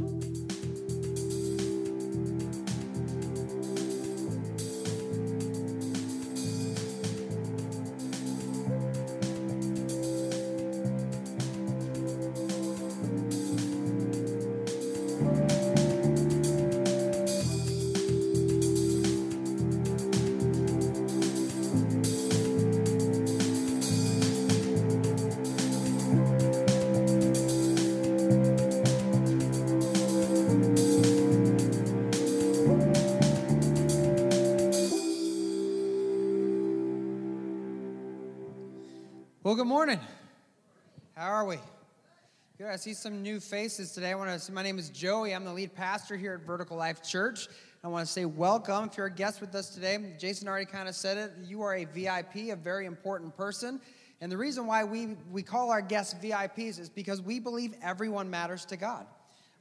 Well, good morning. How are we? Good. I see some new faces today. I want to say my name is Joey. I'm the lead pastor here at Vertical Life Church. I want to say welcome. If you're a guest with us today, Jason already kind of said it. You are a VIP, a very important person. And the reason why we, we call our guests VIPs is because we believe everyone matters to God.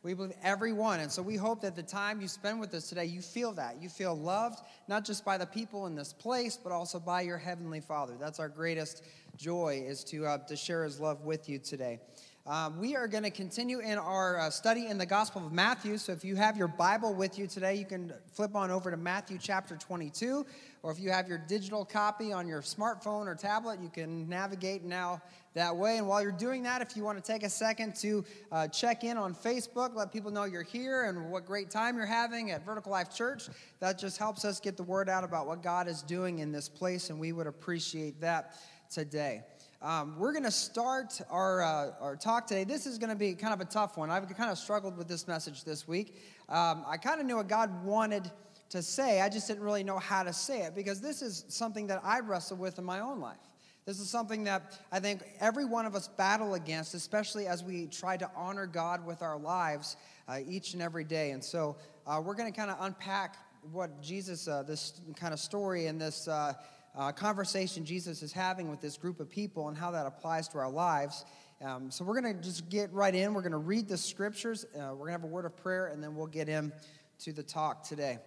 We believe everyone. And so we hope that the time you spend with us today, you feel that. You feel loved, not just by the people in this place, but also by your Heavenly Father. That's our greatest joy, is to, uh, to share His love with you today. Um, we are going to continue in our uh, study in the Gospel of Matthew. So if you have your Bible with you today, you can flip on over to Matthew chapter 22. Or if you have your digital copy on your smartphone or tablet, you can navigate now that way. And while you're doing that, if you want to take a second to uh, check in on Facebook, let people know you're here and what great time you're having at Vertical Life Church, that just helps us get the word out about what God is doing in this place, and we would appreciate that today. Um, we're going to start our, uh, our talk today. This is going to be kind of a tough one. I've kind of struggled with this message this week. Um, I kind of knew what God wanted to say, I just didn't really know how to say it because this is something that I wrestle with in my own life. This is something that I think every one of us battle against, especially as we try to honor God with our lives uh, each and every day. And so uh, we're going to kind of unpack what Jesus, uh, this kind of story and this uh, uh, conversation Jesus is having with this group of people and how that applies to our lives. Um, so we're going to just get right in. We're going to read the scriptures. Uh, we're going to have a word of prayer, and then we'll get into the talk today.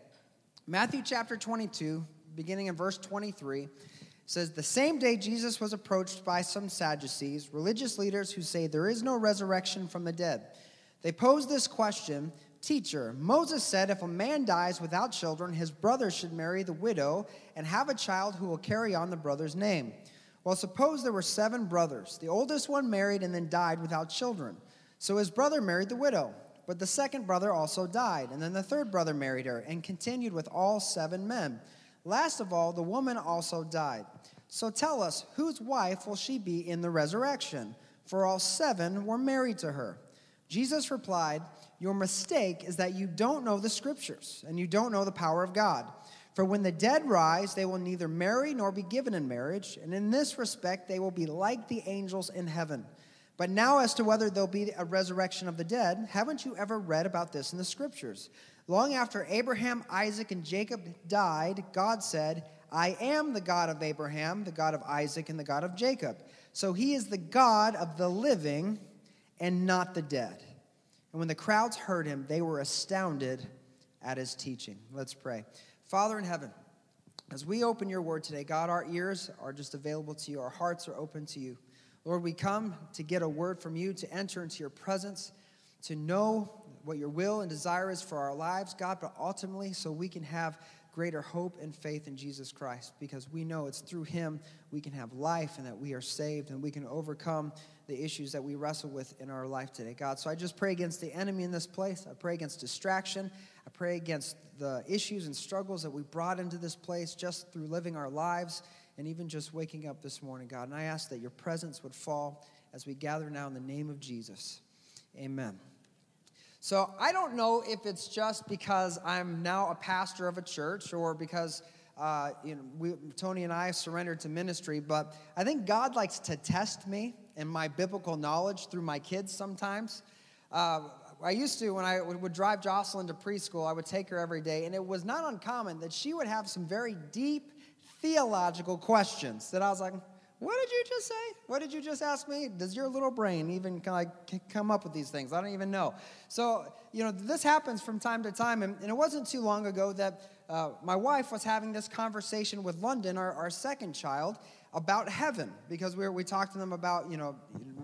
Matthew chapter 22, beginning in verse 23, says, The same day Jesus was approached by some Sadducees, religious leaders who say there is no resurrection from the dead. They posed this question Teacher, Moses said if a man dies without children, his brother should marry the widow and have a child who will carry on the brother's name. Well, suppose there were seven brothers. The oldest one married and then died without children. So his brother married the widow. But the second brother also died, and then the third brother married her and continued with all seven men. Last of all, the woman also died. So tell us, whose wife will she be in the resurrection? For all seven were married to her. Jesus replied, Your mistake is that you don't know the scriptures, and you don't know the power of God. For when the dead rise, they will neither marry nor be given in marriage, and in this respect they will be like the angels in heaven. But now, as to whether there'll be a resurrection of the dead, haven't you ever read about this in the scriptures? Long after Abraham, Isaac, and Jacob died, God said, I am the God of Abraham, the God of Isaac, and the God of Jacob. So he is the God of the living and not the dead. And when the crowds heard him, they were astounded at his teaching. Let's pray. Father in heaven, as we open your word today, God, our ears are just available to you, our hearts are open to you. Lord, we come to get a word from you, to enter into your presence, to know what your will and desire is for our lives, God, but ultimately so we can have greater hope and faith in Jesus Christ because we know it's through him we can have life and that we are saved and we can overcome the issues that we wrestle with in our life today, God. So I just pray against the enemy in this place. I pray against distraction. I pray against the issues and struggles that we brought into this place just through living our lives and even just waking up this morning, God. And I ask that your presence would fall as we gather now in the name of Jesus. Amen. So I don't know if it's just because I'm now a pastor of a church or because uh, you know, we, Tony and I surrendered to ministry, but I think God likes to test me and my biblical knowledge through my kids sometimes. Uh, I used to, when I would drive Jocelyn to preschool, I would take her every day, and it was not uncommon that she would have some very deep theological questions that I was like, what did you just say? What did you just ask me? Does your little brain even like come up with these things? I don't even know. So, you know, this happens from time to time. And, and it wasn't too long ago that uh, my wife was having this conversation with London, our, our second child, about heaven because we, we talked to them about you know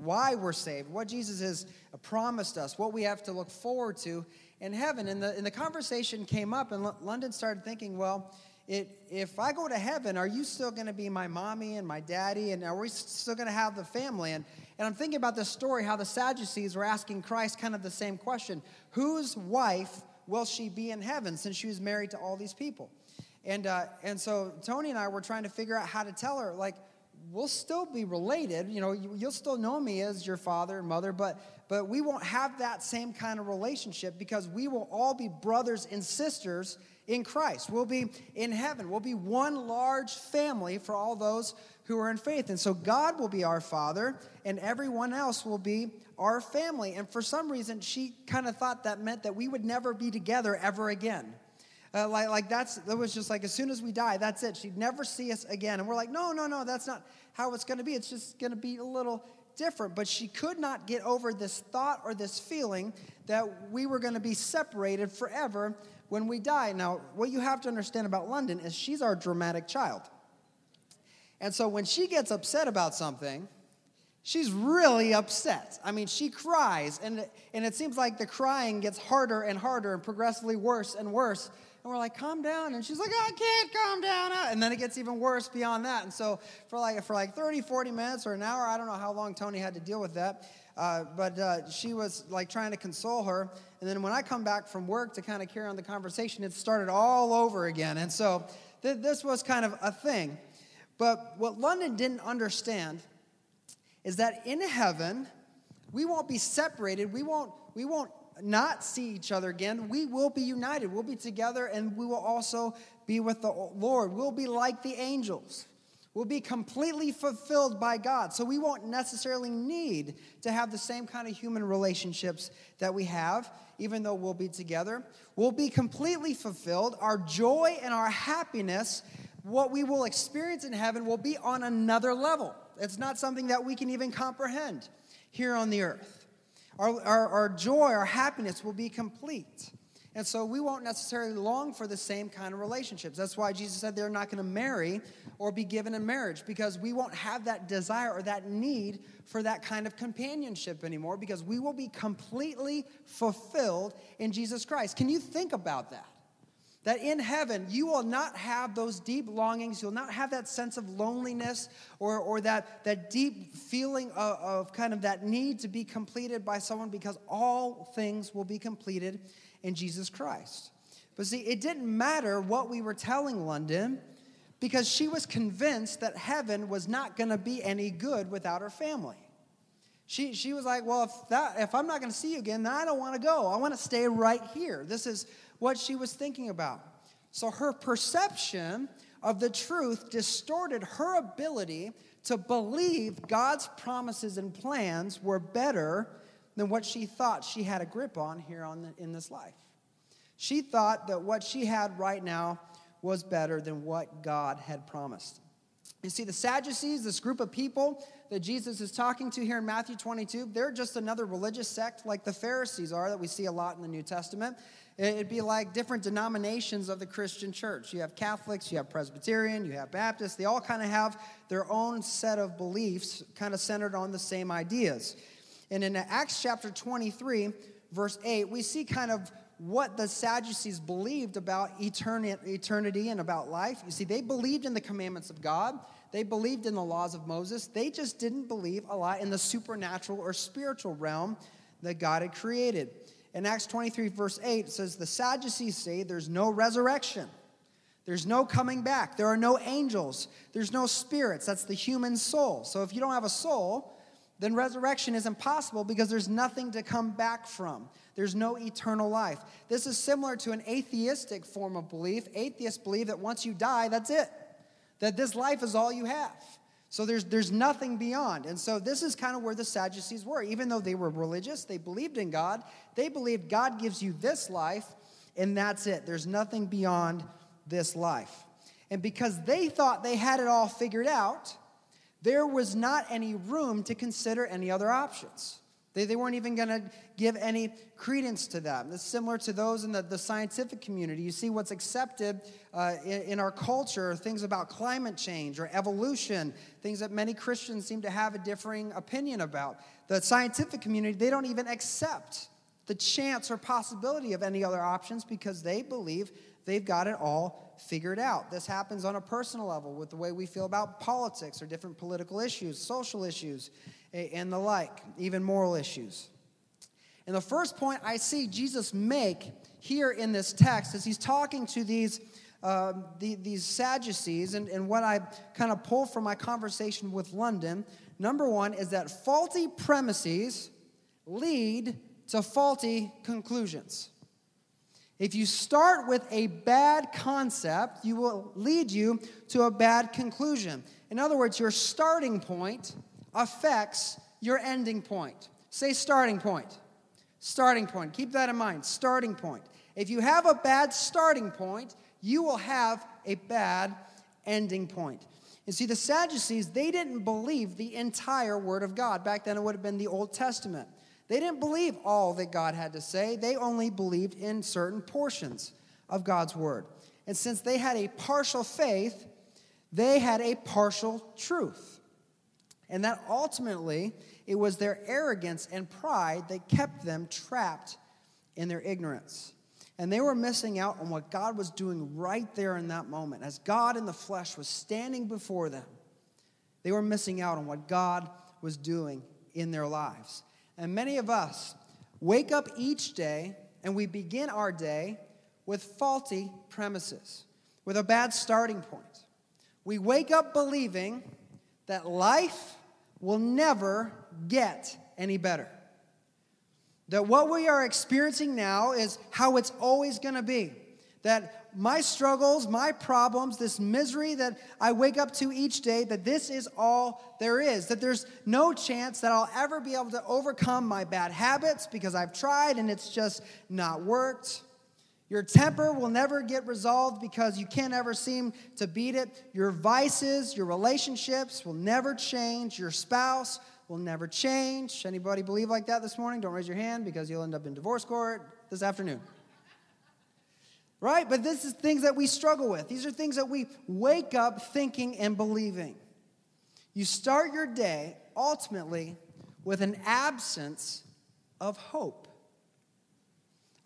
why we're saved what jesus has promised us what we have to look forward to in heaven and the, and the conversation came up and L- london started thinking well it, if i go to heaven are you still going to be my mommy and my daddy? And are we still going to have the family? And, and i'm thinking about this story how the sadducees were asking christ kind of the same question. Whose wife will she be in heaven since she was married to all these people? And, uh, and so Tony and I were trying to figure out how to tell her, like, we'll still be related. You know, you, will still know me as your father and mother, but, but we won't have that same kind of relationship because we will all be brothers and sisters in Christ. We'll be in heaven. We'll be one large family for all those who are in faith. And so God will be our father, and everyone else will be our family. And for some reason, she kind of thought that meant that we would never be together ever again. Uh, like, like that's that was just like as soon as we die, that's it. She'd never see us again. And we're like, no, no, no, that's not how it's going to be. It's just going to be a little different. But she could not get over this thought or this feeling that we were going to be separated forever when we die. Now, what you have to understand about London is she's our dramatic child. And so when she gets upset about something, she's really upset. I mean, she cries, and, and it seems like the crying gets harder and harder and progressively worse and worse and we're like, calm down. And she's like, I can't calm down. And then it gets even worse beyond that. And so for like, for like 30, 40 minutes or an hour, I don't know how long Tony had to deal with that. Uh, but uh, she was like trying to console her. And then when I come back from work to kind of carry on the conversation, it started all over again. And so th- this was kind of a thing. But what London didn't understand is that in heaven, we won't be separated. We won't, we won't not see each other again, we will be united. We'll be together and we will also be with the Lord. We'll be like the angels. We'll be completely fulfilled by God. So we won't necessarily need to have the same kind of human relationships that we have, even though we'll be together. We'll be completely fulfilled. Our joy and our happiness, what we will experience in heaven, will be on another level. It's not something that we can even comprehend here on the earth. Our, our, our joy, our happiness will be complete. And so we won't necessarily long for the same kind of relationships. That's why Jesus said they're not going to marry or be given in marriage because we won't have that desire or that need for that kind of companionship anymore because we will be completely fulfilled in Jesus Christ. Can you think about that? That in heaven, you will not have those deep longings. You'll not have that sense of loneliness or, or that, that deep feeling of, of kind of that need to be completed by someone because all things will be completed in Jesus Christ. But see, it didn't matter what we were telling London because she was convinced that heaven was not going to be any good without her family. She, she was like, Well, if, that, if I'm not going to see you again, then I don't want to go. I want to stay right here. This is what she was thinking about. So her perception of the truth distorted her ability to believe God's promises and plans were better than what she thought she had a grip on here on the, in this life. She thought that what she had right now was better than what God had promised. You see, the Sadducees, this group of people that Jesus is talking to here in Matthew 22, they're just another religious sect like the Pharisees are that we see a lot in the New Testament. It'd be like different denominations of the Christian church. You have Catholics, you have Presbyterian, you have Baptists. They all kind of have their own set of beliefs, kind of centered on the same ideas. And in Acts chapter 23, verse 8, we see kind of what the Sadducees believed about eternity and about life. You see, they believed in the commandments of God, they believed in the laws of Moses. They just didn't believe a lot in the supernatural or spiritual realm that God had created. In Acts 23, verse 8, it says, The Sadducees say there's no resurrection. There's no coming back. There are no angels. There's no spirits. That's the human soul. So if you don't have a soul, then resurrection is impossible because there's nothing to come back from. There's no eternal life. This is similar to an atheistic form of belief. Atheists believe that once you die, that's it, that this life is all you have. So there's, there's nothing beyond. And so this is kind of where the Sadducees were. Even though they were religious, they believed in God, they believed God gives you this life, and that's it. There's nothing beyond this life. And because they thought they had it all figured out, there was not any room to consider any other options. They, they weren't even going to give any credence to them. It's similar to those in the, the scientific community. You see what's accepted uh, in, in our culture, things about climate change or evolution, things that many Christians seem to have a differing opinion about. The scientific community, they don't even accept the chance or possibility of any other options because they believe they've got it all figured out. This happens on a personal level with the way we feel about politics or different political issues, social issues and the like, even moral issues. And the first point I see Jesus make here in this text is he's talking to these, uh, the, these Sadducees, and, and what I kind of pull from my conversation with London. Number one is that faulty premises lead to faulty conclusions. If you start with a bad concept, you will lead you to a bad conclusion. In other words, your starting point affects your ending point. Say starting point. Starting point. Keep that in mind. Starting point. If you have a bad starting point, you will have a bad ending point. And see, the Sadducees, they didn't believe the entire Word of God. Back then, it would have been the Old Testament. They didn't believe all that God had to say, they only believed in certain portions of God's Word. And since they had a partial faith, they had a partial truth. And that ultimately, it was their arrogance and pride that kept them trapped in their ignorance. And they were missing out on what God was doing right there in that moment. As God in the flesh was standing before them, they were missing out on what God was doing in their lives. And many of us wake up each day and we begin our day with faulty premises, with a bad starting point. We wake up believing that life will never get any better. That what we are experiencing now is how it's always going to be. That my struggles, my problems, this misery that I wake up to each day, that this is all there is. That there's no chance that I'll ever be able to overcome my bad habits because I've tried and it's just not worked. Your temper will never get resolved because you can't ever seem to beat it. Your vices, your relationships will never change. Your spouse will never change. Anybody believe like that this morning? Don't raise your hand because you'll end up in divorce court this afternoon. Right? But this is things that we struggle with. These are things that we wake up thinking and believing. You start your day ultimately with an absence of hope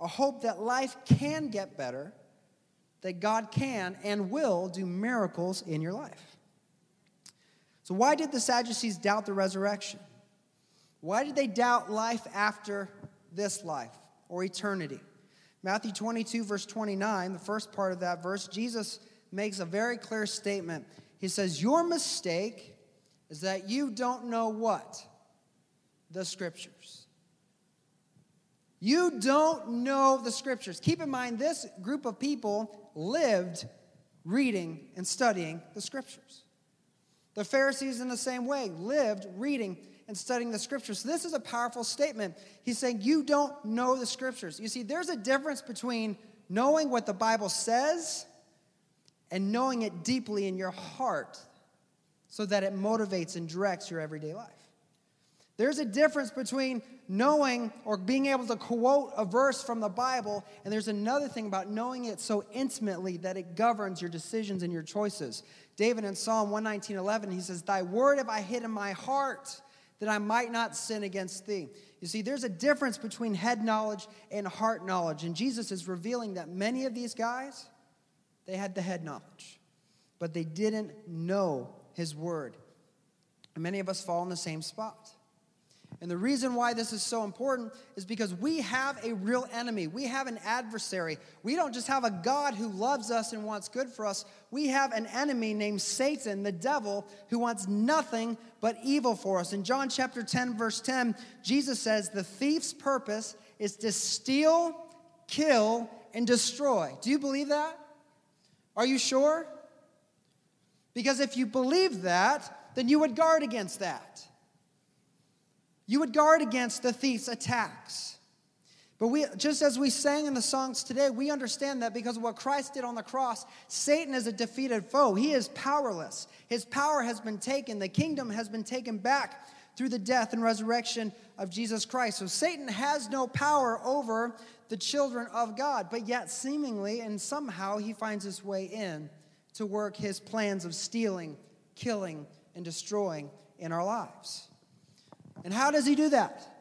a hope that life can get better, that God can and will do miracles in your life. So, why did the Sadducees doubt the resurrection? Why did they doubt life after this life or eternity? Matthew 22, verse 29, the first part of that verse, Jesus makes a very clear statement. He says, Your mistake is that you don't know what? The scriptures. You don't know the scriptures. Keep in mind, this group of people lived reading and studying the scriptures. The Pharisees, in the same way, lived reading and studying the scriptures. So, this is a powerful statement. He's saying, You don't know the scriptures. You see, there's a difference between knowing what the Bible says and knowing it deeply in your heart so that it motivates and directs your everyday life. There's a difference between knowing or being able to quote a verse from the Bible, and there's another thing about knowing it so intimately that it governs your decisions and your choices. David in Psalm 119:11, he says, "Thy word have I hid in my heart, that I might not sin against thee." You see, there's a difference between head knowledge and heart knowledge, and Jesus is revealing that many of these guys, they had the head knowledge, but they didn't know his word. And many of us fall in the same spot. And the reason why this is so important is because we have a real enemy. We have an adversary. We don't just have a God who loves us and wants good for us. We have an enemy named Satan, the devil, who wants nothing but evil for us. In John chapter 10, verse 10, Jesus says, The thief's purpose is to steal, kill, and destroy. Do you believe that? Are you sure? Because if you believe that, then you would guard against that. You would guard against the thief's attacks. But we, just as we sang in the songs today, we understand that because of what Christ did on the cross, Satan is a defeated foe. He is powerless. His power has been taken, the kingdom has been taken back through the death and resurrection of Jesus Christ. So Satan has no power over the children of God, but yet seemingly and somehow he finds his way in to work his plans of stealing, killing, and destroying in our lives. And how does he do that?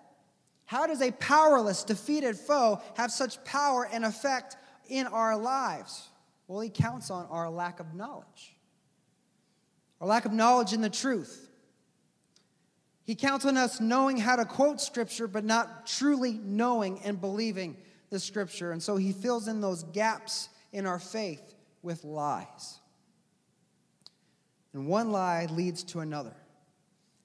How does a powerless, defeated foe have such power and effect in our lives? Well, he counts on our lack of knowledge, our lack of knowledge in the truth. He counts on us knowing how to quote Scripture, but not truly knowing and believing the Scripture. And so he fills in those gaps in our faith with lies. And one lie leads to another,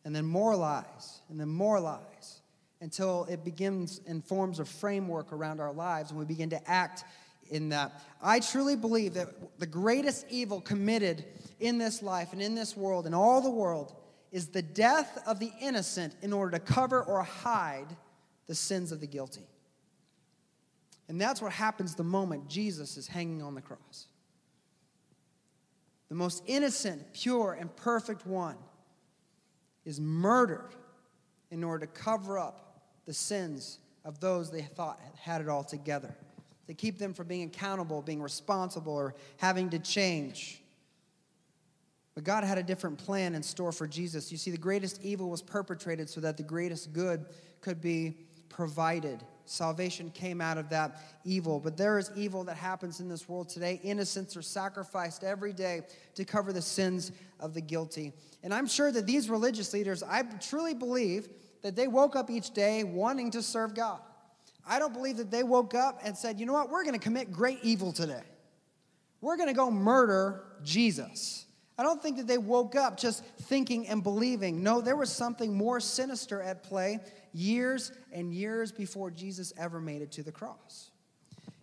and then more lies, and then more lies, until it begins and forms a framework around our lives, and we begin to act in that. I truly believe that the greatest evil committed in this life and in this world and all the world is the death of the innocent in order to cover or hide the sins of the guilty. And that's what happens the moment Jesus is hanging on the cross. The most innocent, pure, and perfect one is murdered in order to cover up the sins of those they thought had it all together, to keep them from being accountable, being responsible, or having to change. But God had a different plan in store for Jesus. You see, the greatest evil was perpetrated so that the greatest good could be provided. Salvation came out of that evil. But there is evil that happens in this world today. Innocents are sacrificed every day to cover the sins of the guilty. And I'm sure that these religious leaders, I truly believe that they woke up each day wanting to serve God. I don't believe that they woke up and said, you know what, we're going to commit great evil today. We're going to go murder Jesus. I don't think that they woke up just thinking and believing. No, there was something more sinister at play years and years before Jesus ever made it to the cross.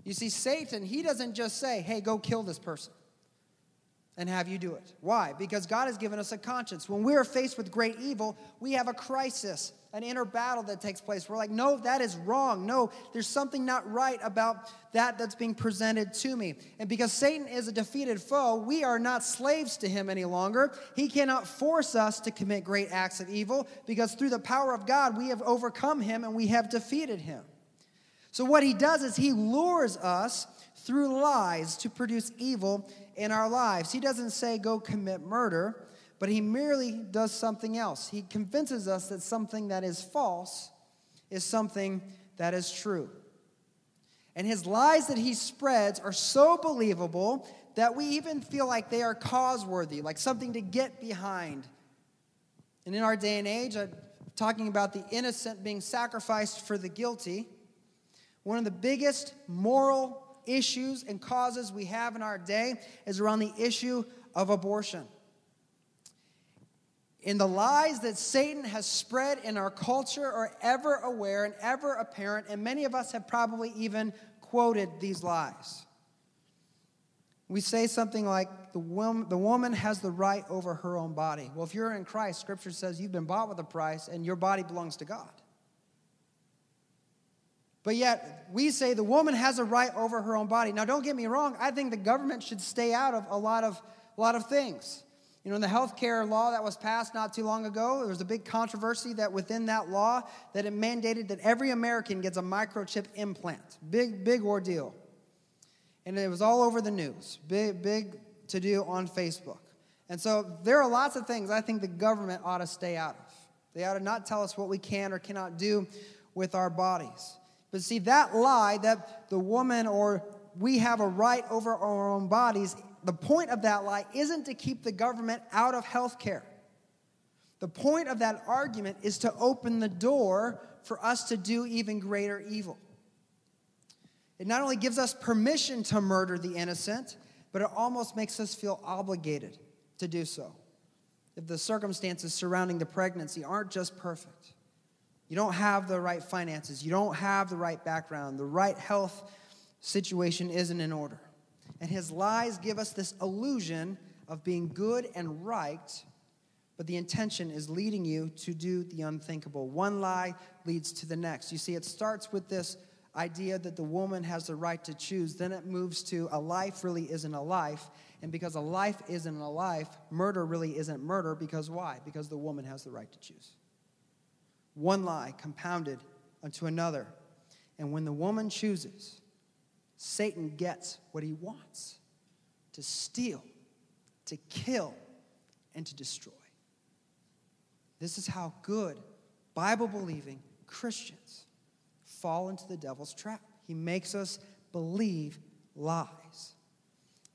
You see, Satan, he doesn't just say, hey, go kill this person and have you do it. Why? Because God has given us a conscience. When we are faced with great evil, we have a crisis, an inner battle that takes place. We're like, no, that is wrong. No, there's something not right about that that's being presented to me. And because Satan is a defeated foe, we are not slaves to him any longer. He cannot force us to commit great acts of evil because through the power of God, we have overcome him and we have defeated him. So, what he does is he lures us through lies to produce evil in our lives. He doesn't say, go commit murder, but he merely does something else. He convinces us that something that is false is something that is true. And his lies that he spreads are so believable that we even feel like they are causeworthy, like something to get behind. And in our day and age, I'm talking about the innocent being sacrificed for the guilty, one of the biggest moral issues and causes we have in our day is around the issue of abortion. In the lies that Satan has spread in our culture are ever aware and ever apparent, and many of us have probably even quoted these lies. We say something like, the woman, the woman has the right over her own body. Well, if you're in Christ, Scripture says you've been bought with a price and your body belongs to God. But yet, we say the woman has a right over her own body. Now, don't get me wrong, I think the government should stay out of a lot of, a lot of things. You know, in the health care law that was passed not too long ago, there was a big controversy that within that law that it mandated that every American gets a microchip implant. Big, big ordeal. And it was all over the news. Big, big to do on Facebook. And so there are lots of things I think the government ought to stay out of. They ought to not tell us what we can or cannot do with our bodies. But see, that lie that the woman or we have a right over our own bodies, the point of that lie isn't to keep the government out of health care. The point of that argument is to open the door for us to do even greater evil. It not only gives us permission to murder the innocent, but it almost makes us feel obligated to do so. If the circumstances surrounding the pregnancy aren't just perfect. You don't have the right finances. You don't have the right background. The right health situation isn't in order. And his lies give us this illusion of being good and right, but the intention is leading you to do the unthinkable. One lie leads to the next. You see, it starts with this idea that the woman has the right to choose. Then it moves to a life really isn't a life. And because a life isn't a life, murder really isn't murder. Because why? Because the woman has the right to choose. One lie compounded unto another. And when the woman chooses, Satan gets what he wants to steal, to kill, and to destroy. This is how good, Bible believing Christians fall into the devil's trap. He makes us believe lies.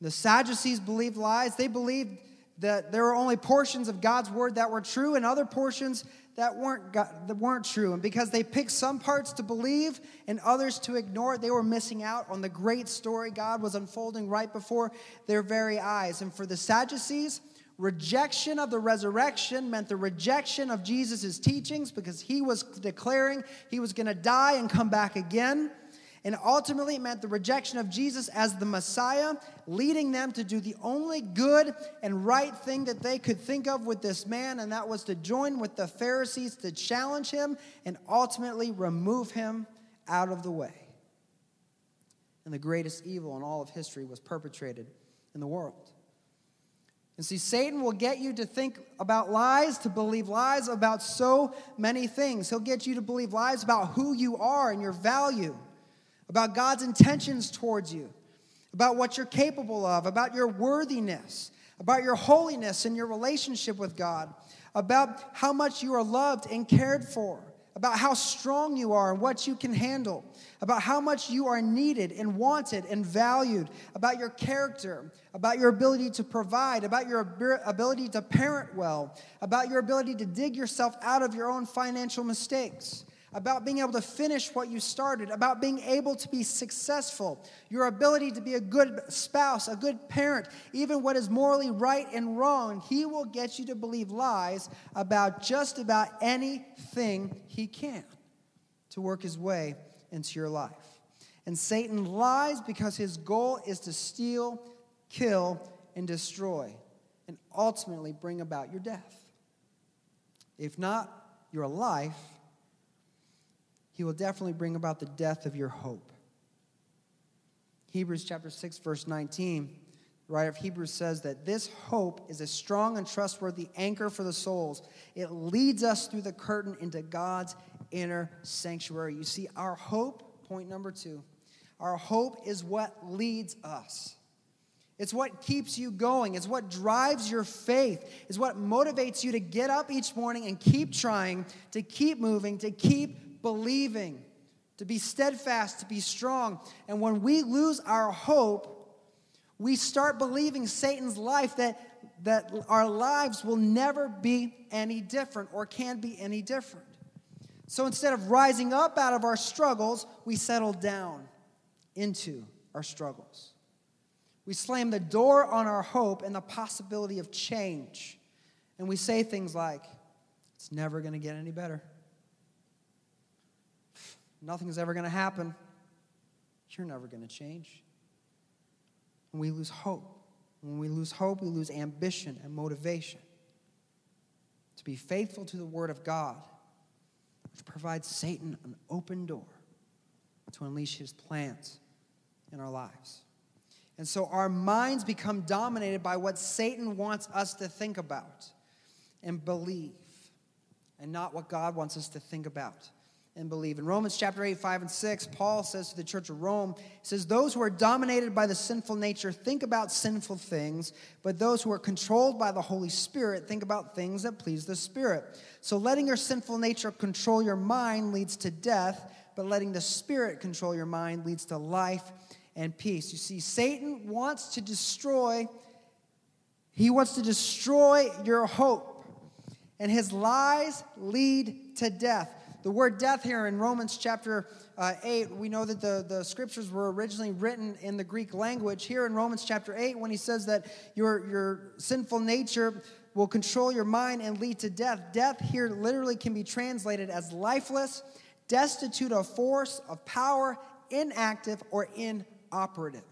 The Sadducees believed lies. They believed that there were only portions of God's word that were true and other portions that weren't, that weren't true. And because they picked some parts to believe and others to ignore, they were missing out on the great story God was unfolding right before their very eyes. And for the Sadducees, rejection of the resurrection meant the rejection of Jesus' teachings because he was declaring he was going to die and come back again. And ultimately, it meant the rejection of Jesus as the Messiah, leading them to do the only good and right thing that they could think of with this man, and that was to join with the Pharisees to challenge him and ultimately remove him out of the way. And the greatest evil in all of history was perpetrated in the world. And see, Satan will get you to think about lies, to believe lies about so many things. He'll get you to believe lies about who you are and your value about God's intentions towards you, about what you're capable of, about your worthiness, about your holiness and your relationship with God, about how much you are loved and cared for, about how strong you are and what you can handle, about how much you are needed and wanted and valued, about your character, about your ability to provide, about your ability to parent well, about your ability to dig yourself out of your own financial mistakes about being able to finish what you started, about being able to be successful, your ability to be a good spouse, a good parent, even what is morally right and wrong. He will get you to believe lies about just about anything he can to work his way into your life. And Satan lies because his goal is to steal, kill, and destroy, and ultimately bring about your death. If not, your life he will definitely bring about the death of your hope. Hebrews chapter 6 verse 19, the writer of Hebrews says that this hope is a strong and trustworthy anchor for the souls. It leads us through the curtain into God's inner sanctuary. You see, our hope, point number 2, our hope is what leads us. It's what keeps you going. It's what drives your faith. It's what motivates you to get up each morning and keep trying, to keep moving, to keep believing, to be steadfast, to be strong. And when we lose our hope, we start believing Satan's life that, that our lives will never be any different or can be any different. So instead of rising up out of our struggles, we settle down into our struggles. We slam the door on our hope and the possibility of change. And we say things like, it's never going to get any better. Nothing's ever going to happen. You're never going to change. And we lose hope. When we lose hope, we lose ambition and motivation to be faithful to the Word of God, which provides Satan an open door to unleash his plans in our lives. And so our minds become dominated by what Satan wants us to think about and believe, and not what God wants us to think about and believe. In Romans chapter 8, 5, and 6, Paul says to the church of Rome, he says, Those who are dominated by the sinful nature think about sinful things, but those who are controlled by the Holy Spirit think about things that please the Spirit. So letting your sinful nature control your mind leads to death, but letting the Spirit control your mind leads to life and peace. You see, Satan wants to destroy, he wants to destroy your hope. And his lies lead to death. The word death here in Romans chapter uh, 8, we know that the, the scriptures were originally written in the Greek language. Here in Romans chapter 8, when he says that your, your sinful nature will control your mind and lead to death, death here literally can be translated as lifeless, destitute of force, of power, inactive, or inoperative.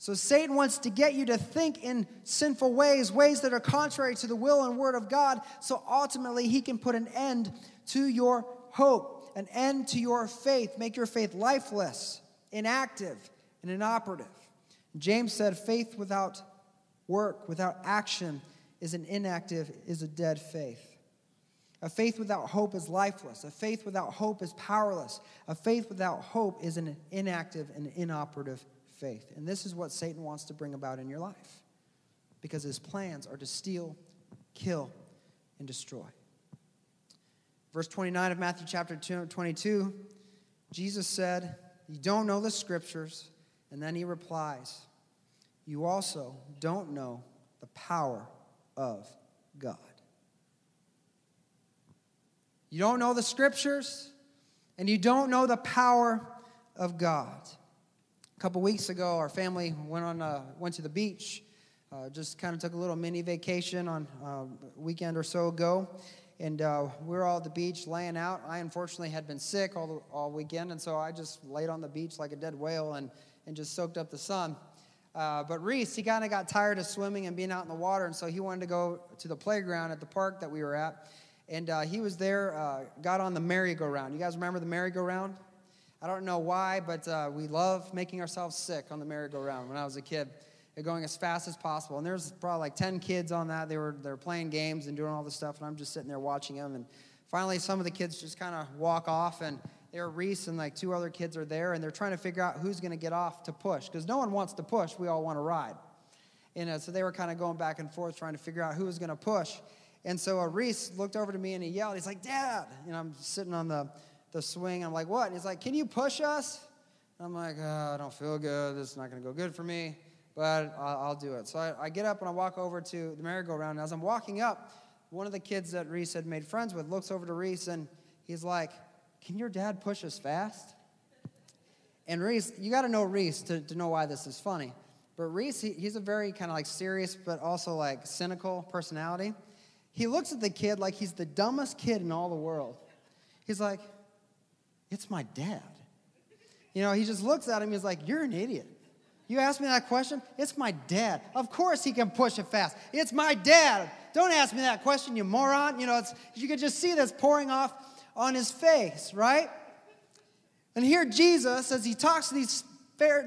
So Satan wants to get you to think in sinful ways, ways that are contrary to the will and word of God, so ultimately he can put an end to your hope, an end to your faith, make your faith lifeless, inactive, and inoperative. James said, faith without work, without action, is an inactive, is a dead faith. A faith without hope is lifeless. A faith without hope is powerless. A faith without hope is an inactive and inoperative faith. And this is what Satan wants to bring about in your life because his plans are to steal, kill, and destroy. Verse 29 of Matthew chapter 22, Jesus said, You don't know the scriptures. And then he replies, You also don't know the power of God. You don't know the scriptures, and you don't know the power of God. A couple weeks ago, our family went on uh, went to the beach. Uh, just kind of took a little mini vacation on uh, a weekend or so ago, and uh, we were all at the beach laying out. I unfortunately had been sick all the, all weekend, and so I just laid on the beach like a dead whale and and just soaked up the sun. Uh, but Reese, he kind of got tired of swimming and being out in the water, and so he wanted to go to the playground at the park that we were at. And uh, he was there, uh, got on the merry-go-round. You guys remember the merry-go-round? I don't know why, but uh, we love making ourselves sick on the merry-go-round when I was a kid. Going as fast as possible. And there's probably like 10 kids on that. They were, they were playing games and doing all this stuff, and I'm just sitting there watching them. And finally, some of the kids just kind of walk off, and there Reese and like two other kids are there, and they're trying to figure out who's going to get off to push because no one wants to push. We all want to ride. And uh, so they were kind of going back and forth trying to figure out who was going to push. And so uh, Reese looked over to me and he yelled, he's like, Dad. And I'm sitting on the, the swing. I'm like, what? And he's like, can you push us? And I'm like, oh, I don't feel good. This is not going to go good for me, but I'll, I'll do it. So I, I, get up and I walk over to the merry-go-round. And as I'm walking up, one of the kids that Reese had made friends with looks over to Reese and he's like, can your dad push us fast? And Reese, you got to know Reese to, to know why this is funny. But Reese, he, he's a very kind of like serious, but also like cynical personality. He looks at the kid like he's the dumbest kid in all the world. He's like, It's my dad. You know, he just looks at him, he's like, You're an idiot. You ask me that question? It's my dad. Of course he can push it fast. It's my dad. Don't ask me that question, you moron. You know, it's, you could just see this pouring off on his face, right? And here Jesus, as he talks to these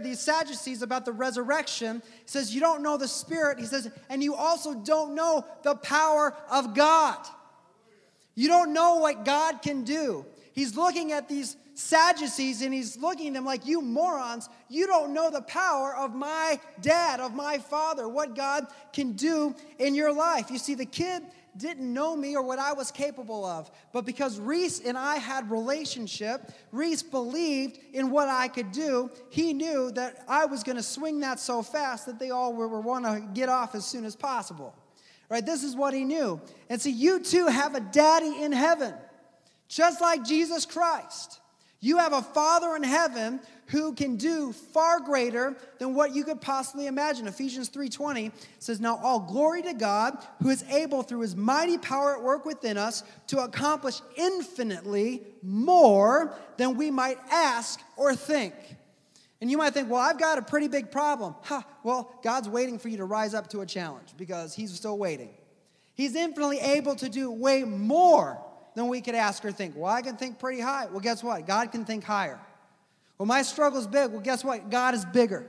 these Sadducees about the resurrection. Says, You don't know the Spirit. He says, And you also don't know the power of God. You don't know what God can do. He's looking at these Sadducees and he's looking at them like, You morons, you don't know the power of my dad, of my father, what God can do in your life. You see, the kid didn't know me or what I was capable of. But because Reese and I had relationship, Reese believed in what I could do. He knew that I was going to swing that so fast that they all were, were want to get off as soon as possible. Right? This is what he knew. And see, you too have a daddy in heaven, just like Jesus Christ. You have a Father in heaven who can do far greater than what you could possibly imagine. Ephesians 3:20 says, "Now all glory to God, who is able through his mighty power at work within us to accomplish infinitely more than we might ask or think." And you might think, "Well, I've got a pretty big problem." Ha, well, God's waiting for you to rise up to a challenge because he's still waiting. He's infinitely able to do way more than we could ask or think. Well, I can think pretty high. Well, guess what? God can think higher. Well, my struggle's big. Well, guess what? God is bigger.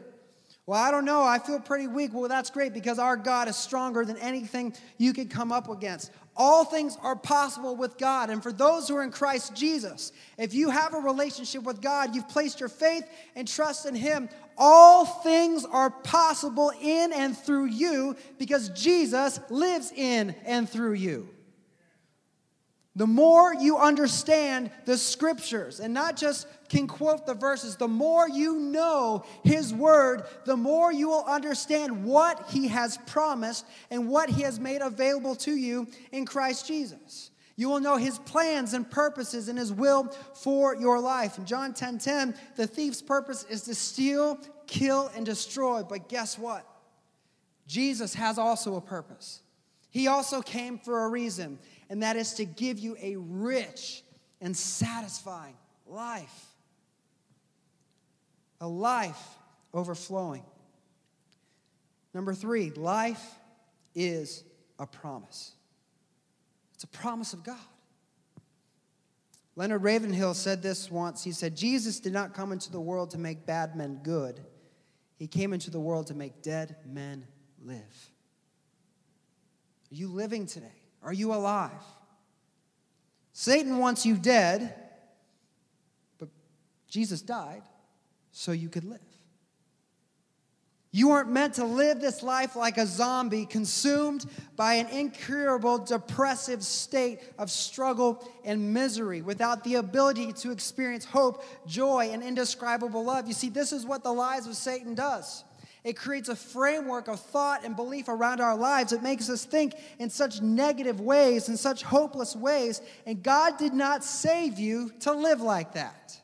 Well, I don't know. I feel pretty weak. Well, that's great because our God is stronger than anything you could come up against. All things are possible with God. And for those who are in Christ Jesus, if you have a relationship with God, you've placed your faith and trust in Him, all things are possible in and through you because Jesus lives in and through you. The more you understand the scriptures and not just can quote the verses, the more you know His word, the more you will understand what He has promised and what He has made available to you in Christ Jesus. You will know His plans and purposes and His will for your life. In John 10 10, the thief's purpose is to steal, kill, and destroy. But guess what? Jesus has also a purpose. He also came for a reason and that is to give you a rich and satisfying life. A life overflowing. Number three, life is a promise. It's a promise of God. Leonard Ravenhill said this once. He said, Jesus did not come into the world to make bad men good, he came into the world to make dead men live. Are you living today? Are you alive? Satan wants you dead, but Jesus died so you could live. You aren't meant to live this life like a zombie, consumed by an incurable, depressive state of struggle and misery, without the ability to experience hope, joy, and indescribable love. You see, this is what the lies of Satan does. It creates a framework of thought and belief around our lives. It makes us think in such negative ways, in such hopeless ways. And God did not save you to live like that.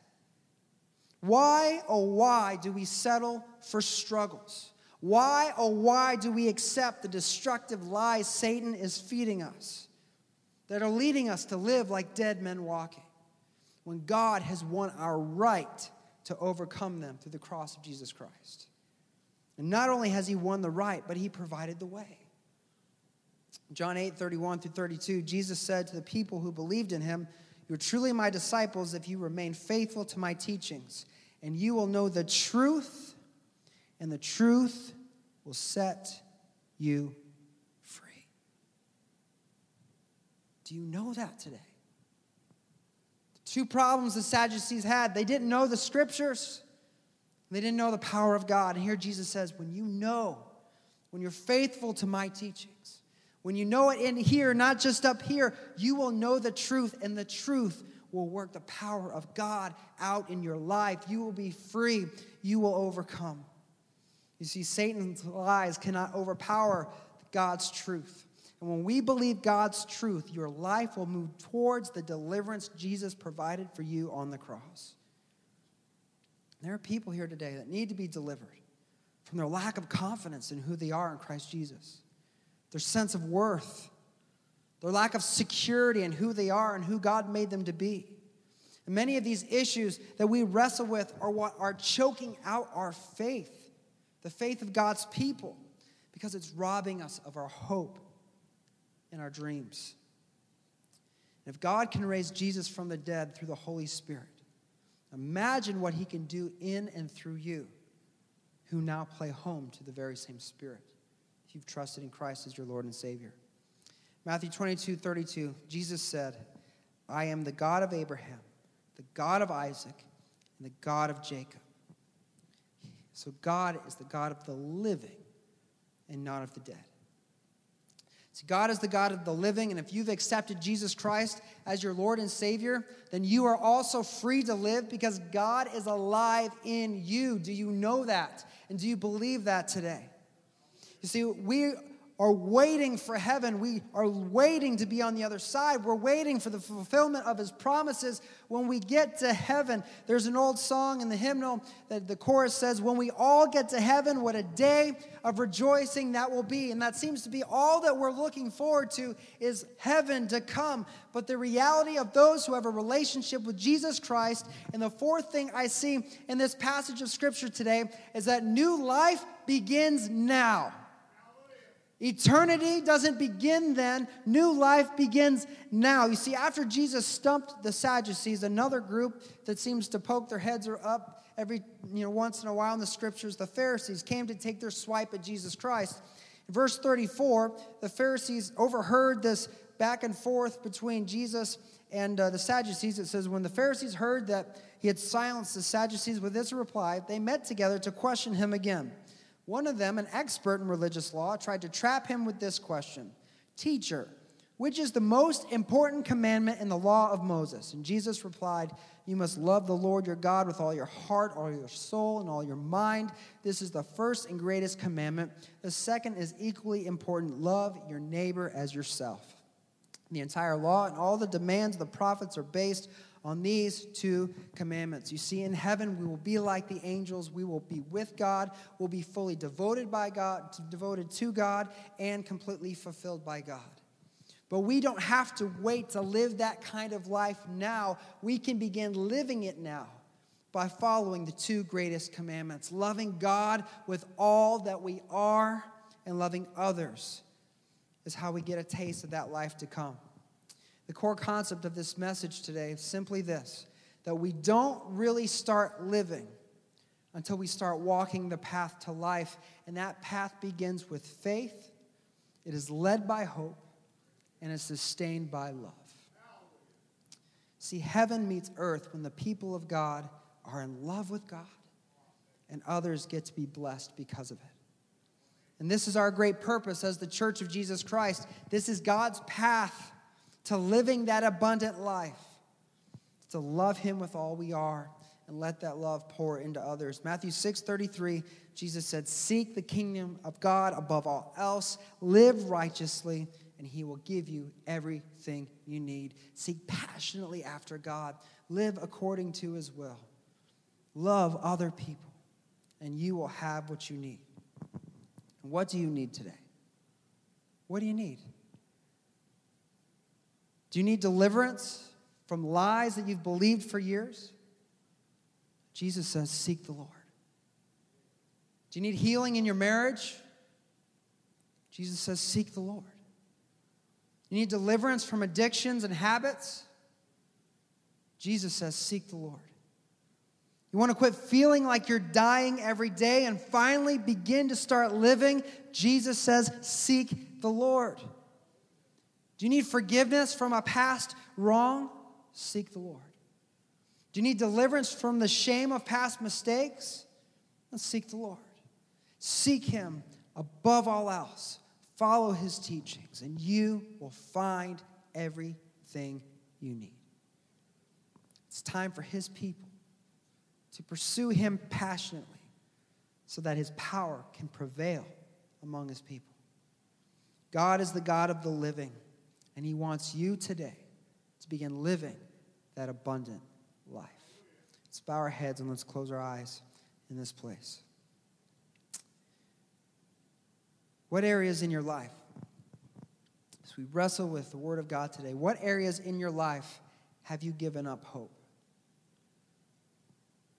Why, oh, why do we settle for struggles? Why, oh, why do we accept the destructive lies Satan is feeding us that are leading us to live like dead men walking when God has won our right to overcome them through the cross of Jesus Christ? And not only has he won the right, but he provided the way. John 8, 31 through 32, Jesus said to the people who believed in him, You are truly my disciples if you remain faithful to my teachings, and you will know the truth and the truth will set you free. Do you know that today? The two problems the Sadducees had they didn't know the scriptures, they didn't know the power of God. And here Jesus says, when you know, when you're faithful to my teachings, when you know it in here, not just up here, you will know the truth, and the truth will work the power of God out in your life. You will be free. You will overcome. You see, Satan's lies cannot overpower God's truth. And when we believe God's truth, your life will move towards the deliverance Jesus provided for you on the cross. There are people here today that need to be delivered from their lack of confidence in who they are in Christ Jesus, their sense of worth, their lack of security in who they are and who God made them to be. And many of these issues that we wrestle with are what are choking out our faith the faith of God's people, because it's robbing us of our hope and our dreams. And if God can raise Jesus from the dead through the Holy Spirit, imagine what he can do in and through you who now play home to the very same Spirit if you've trusted in Christ as your Lord and Savior. Matthew 22 32, Jesus said, I am the God of Abraham, the God of Isaac, and the God of Jacob. So God is the God of the living and not of the dead. See, God is the God of the living, and if you've accepted Jesus Christ as your Lord and Savior, then you are also free to live because God is alive in you. Do you know that? And do you believe that today? You see, we are waiting for heaven. We are waiting to be on the other side. We're waiting for the fulfillment of his promises when we get to heaven. There's an old song in the hymnal that the chorus says, When we all get to heaven, what a day of rejoicing that will be. And that seems to be all that we're looking forward to is heaven to come. But the reality of those who have a relationship with Jesus Christ, and the fourth thing I see in this passage of scripture today is that new life begins now. Eternity doesn't begin then, new life begins now. You see, after Jesus stumped the Sadducees, another group that seems to poke their heads up every you know once in a while in the scriptures, the Pharisees came to take their swipe at Jesus Christ. In verse 34, the Pharisees overheard this back and forth between Jesus and uh, the Sadducees. It says, When the Pharisees heard that he had silenced the Sadducees with this reply, they met together to question him again. One of them, an expert in religious law, tried to trap him with this question Teacher, which is the most important commandment in the law of Moses? And Jesus replied, You must love the Lord your God with all your heart, all your soul, and all your mind. This is the first and greatest commandment. The second is equally important love your neighbor as yourself. The entire law and all the demands of the prophets are based on these two commandments. You see, in heaven, we will be like the angels. We will be with God. We'll be fully devoted by God, devoted to God, and completely fulfilled by God. But we don't have to wait to live that kind of life now. We can begin living it now by following the two greatest commandments loving God with all that we are and loving others is how we get a taste of that life to come. The core concept of this message today is simply this that we don't really start living until we start walking the path to life. And that path begins with faith, it is led by hope, and is sustained by love. See, heaven meets earth when the people of God are in love with God and others get to be blessed because of it. And this is our great purpose as the church of Jesus Christ. This is God's path to living that abundant life, to love Him with all we are and let that love pour into others. Matthew 6 33, Jesus said, Seek the kingdom of God above all else, live righteously, and He will give you everything you need. Seek passionately after God, live according to His will, love other people, and you will have what you need. What do you need today? What do you need? Do you need deliverance from lies that you've believed for years? Jesus says, Seek the Lord. Do you need healing in your marriage? Jesus says, Seek the Lord. You need deliverance from addictions and habits? Jesus says, Seek the Lord. You want to quit feeling like you're dying every day and finally begin to start living? Jesus says, Seek the Lord. Do you need forgiveness from a past wrong? Seek the Lord. Do you need deliverance from the shame of past mistakes? Seek the Lord. Seek Him above all else. Follow His teachings, and you will find everything you need. It's time for His people to pursue Him passionately so that His power can prevail among His people. God is the God of the living, and He wants you today to begin living that abundant life. Let's bow our heads and let's close our eyes in this place. What areas in your life, as we wrestle with the Word of God today, what areas in your life have you given up hope?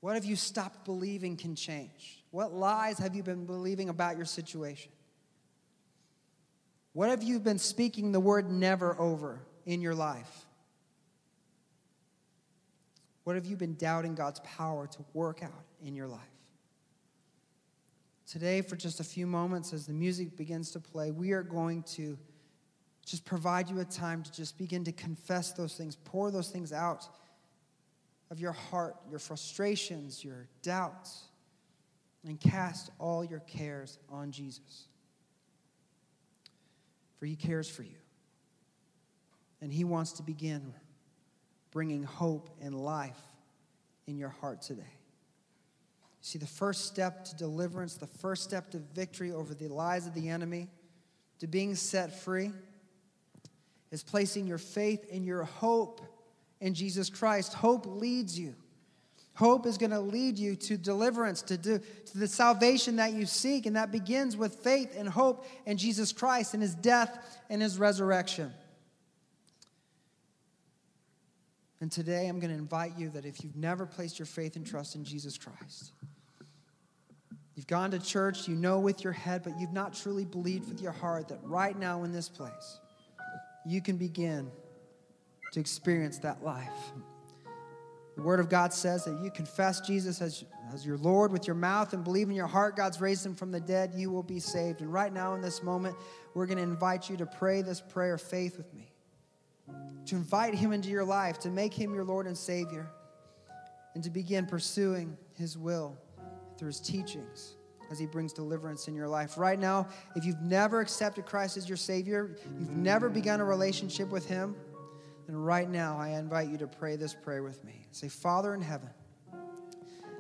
What have you stopped believing can change? What lies have you been believing about your situation? What have you been speaking the word never over in your life? What have you been doubting God's power to work out in your life? Today, for just a few moments, as the music begins to play, we are going to just provide you a time to just begin to confess those things, pour those things out of your heart, your frustrations, your doubts, and cast all your cares on Jesus. For he cares for you. And he wants to begin bringing hope and life in your heart today. See, the first step to deliverance, the first step to victory over the lies of the enemy, to being set free, is placing your faith and your hope in Jesus Christ. Hope leads you. Hope is going to lead you to deliverance, to, do, to the salvation that you seek, and that begins with faith and hope in Jesus Christ and his death and his resurrection. And today I'm going to invite you that if you've never placed your faith and trust in Jesus Christ, you've gone to church, you know with your head, but you've not truly believed with your heart that right now in this place, you can begin to experience that life. The Word of God says that you confess Jesus as, as your Lord with your mouth and believe in your heart God's raised him from the dead, you will be saved. And right now in this moment, we're going to invite you to pray this prayer of faith with me to invite Him into your life, to make Him your Lord and Savior, and to begin pursuing His will through His teachings as He brings deliverance in your life. Right now, if you've never accepted Christ as your Savior, you've never begun a relationship with Him, then right now I invite you to pray this prayer with me. Say, Father in heaven,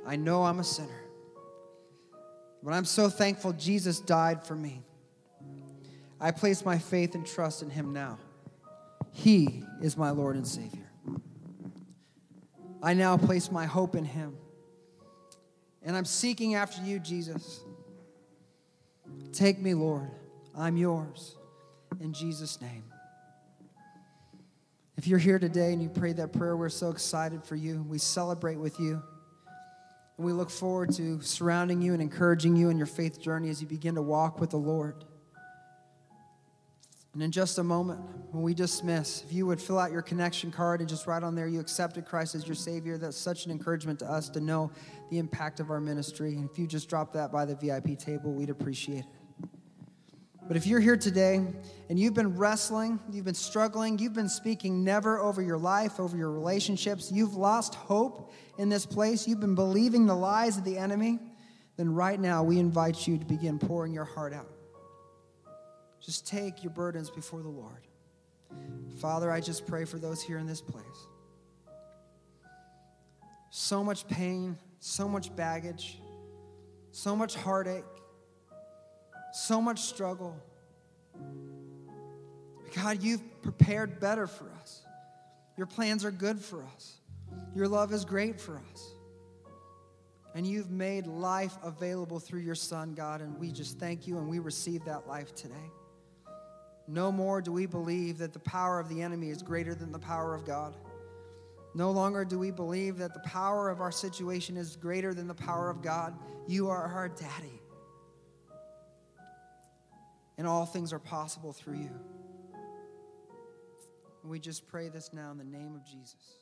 I know I'm a sinner, but I'm so thankful Jesus died for me. I place my faith and trust in Him now. He is my Lord and Savior. I now place my hope in Him. And I'm seeking after you, Jesus. Take me, Lord. I'm yours. In Jesus' name. If you're here today and you prayed that prayer, we're so excited for you. We celebrate with you. And we look forward to surrounding you and encouraging you in your faith journey as you begin to walk with the Lord. And in just a moment, when we dismiss, if you would fill out your connection card and just write on there you accepted Christ as your Savior, that's such an encouragement to us to know the impact of our ministry. And if you just drop that by the VIP table, we'd appreciate it. But if you're here today and you've been wrestling, you've been struggling, you've been speaking never over your life, over your relationships, you've lost hope in this place, you've been believing the lies of the enemy, then right now we invite you to begin pouring your heart out. Just take your burdens before the Lord. Father, I just pray for those here in this place. So much pain, so much baggage, so much heartache, so much struggle. God, you've prepared better for us. Your plans are good for us. Your love is great for us. And you've made life available through your Son, God, and we just thank you and we receive that life today. No more do we believe that the power of the enemy is greater than the power of God. No longer do we believe that the power of our situation is greater than the power of God. You are our daddy. And all things are possible through you. And we just pray this now in the name of Jesus.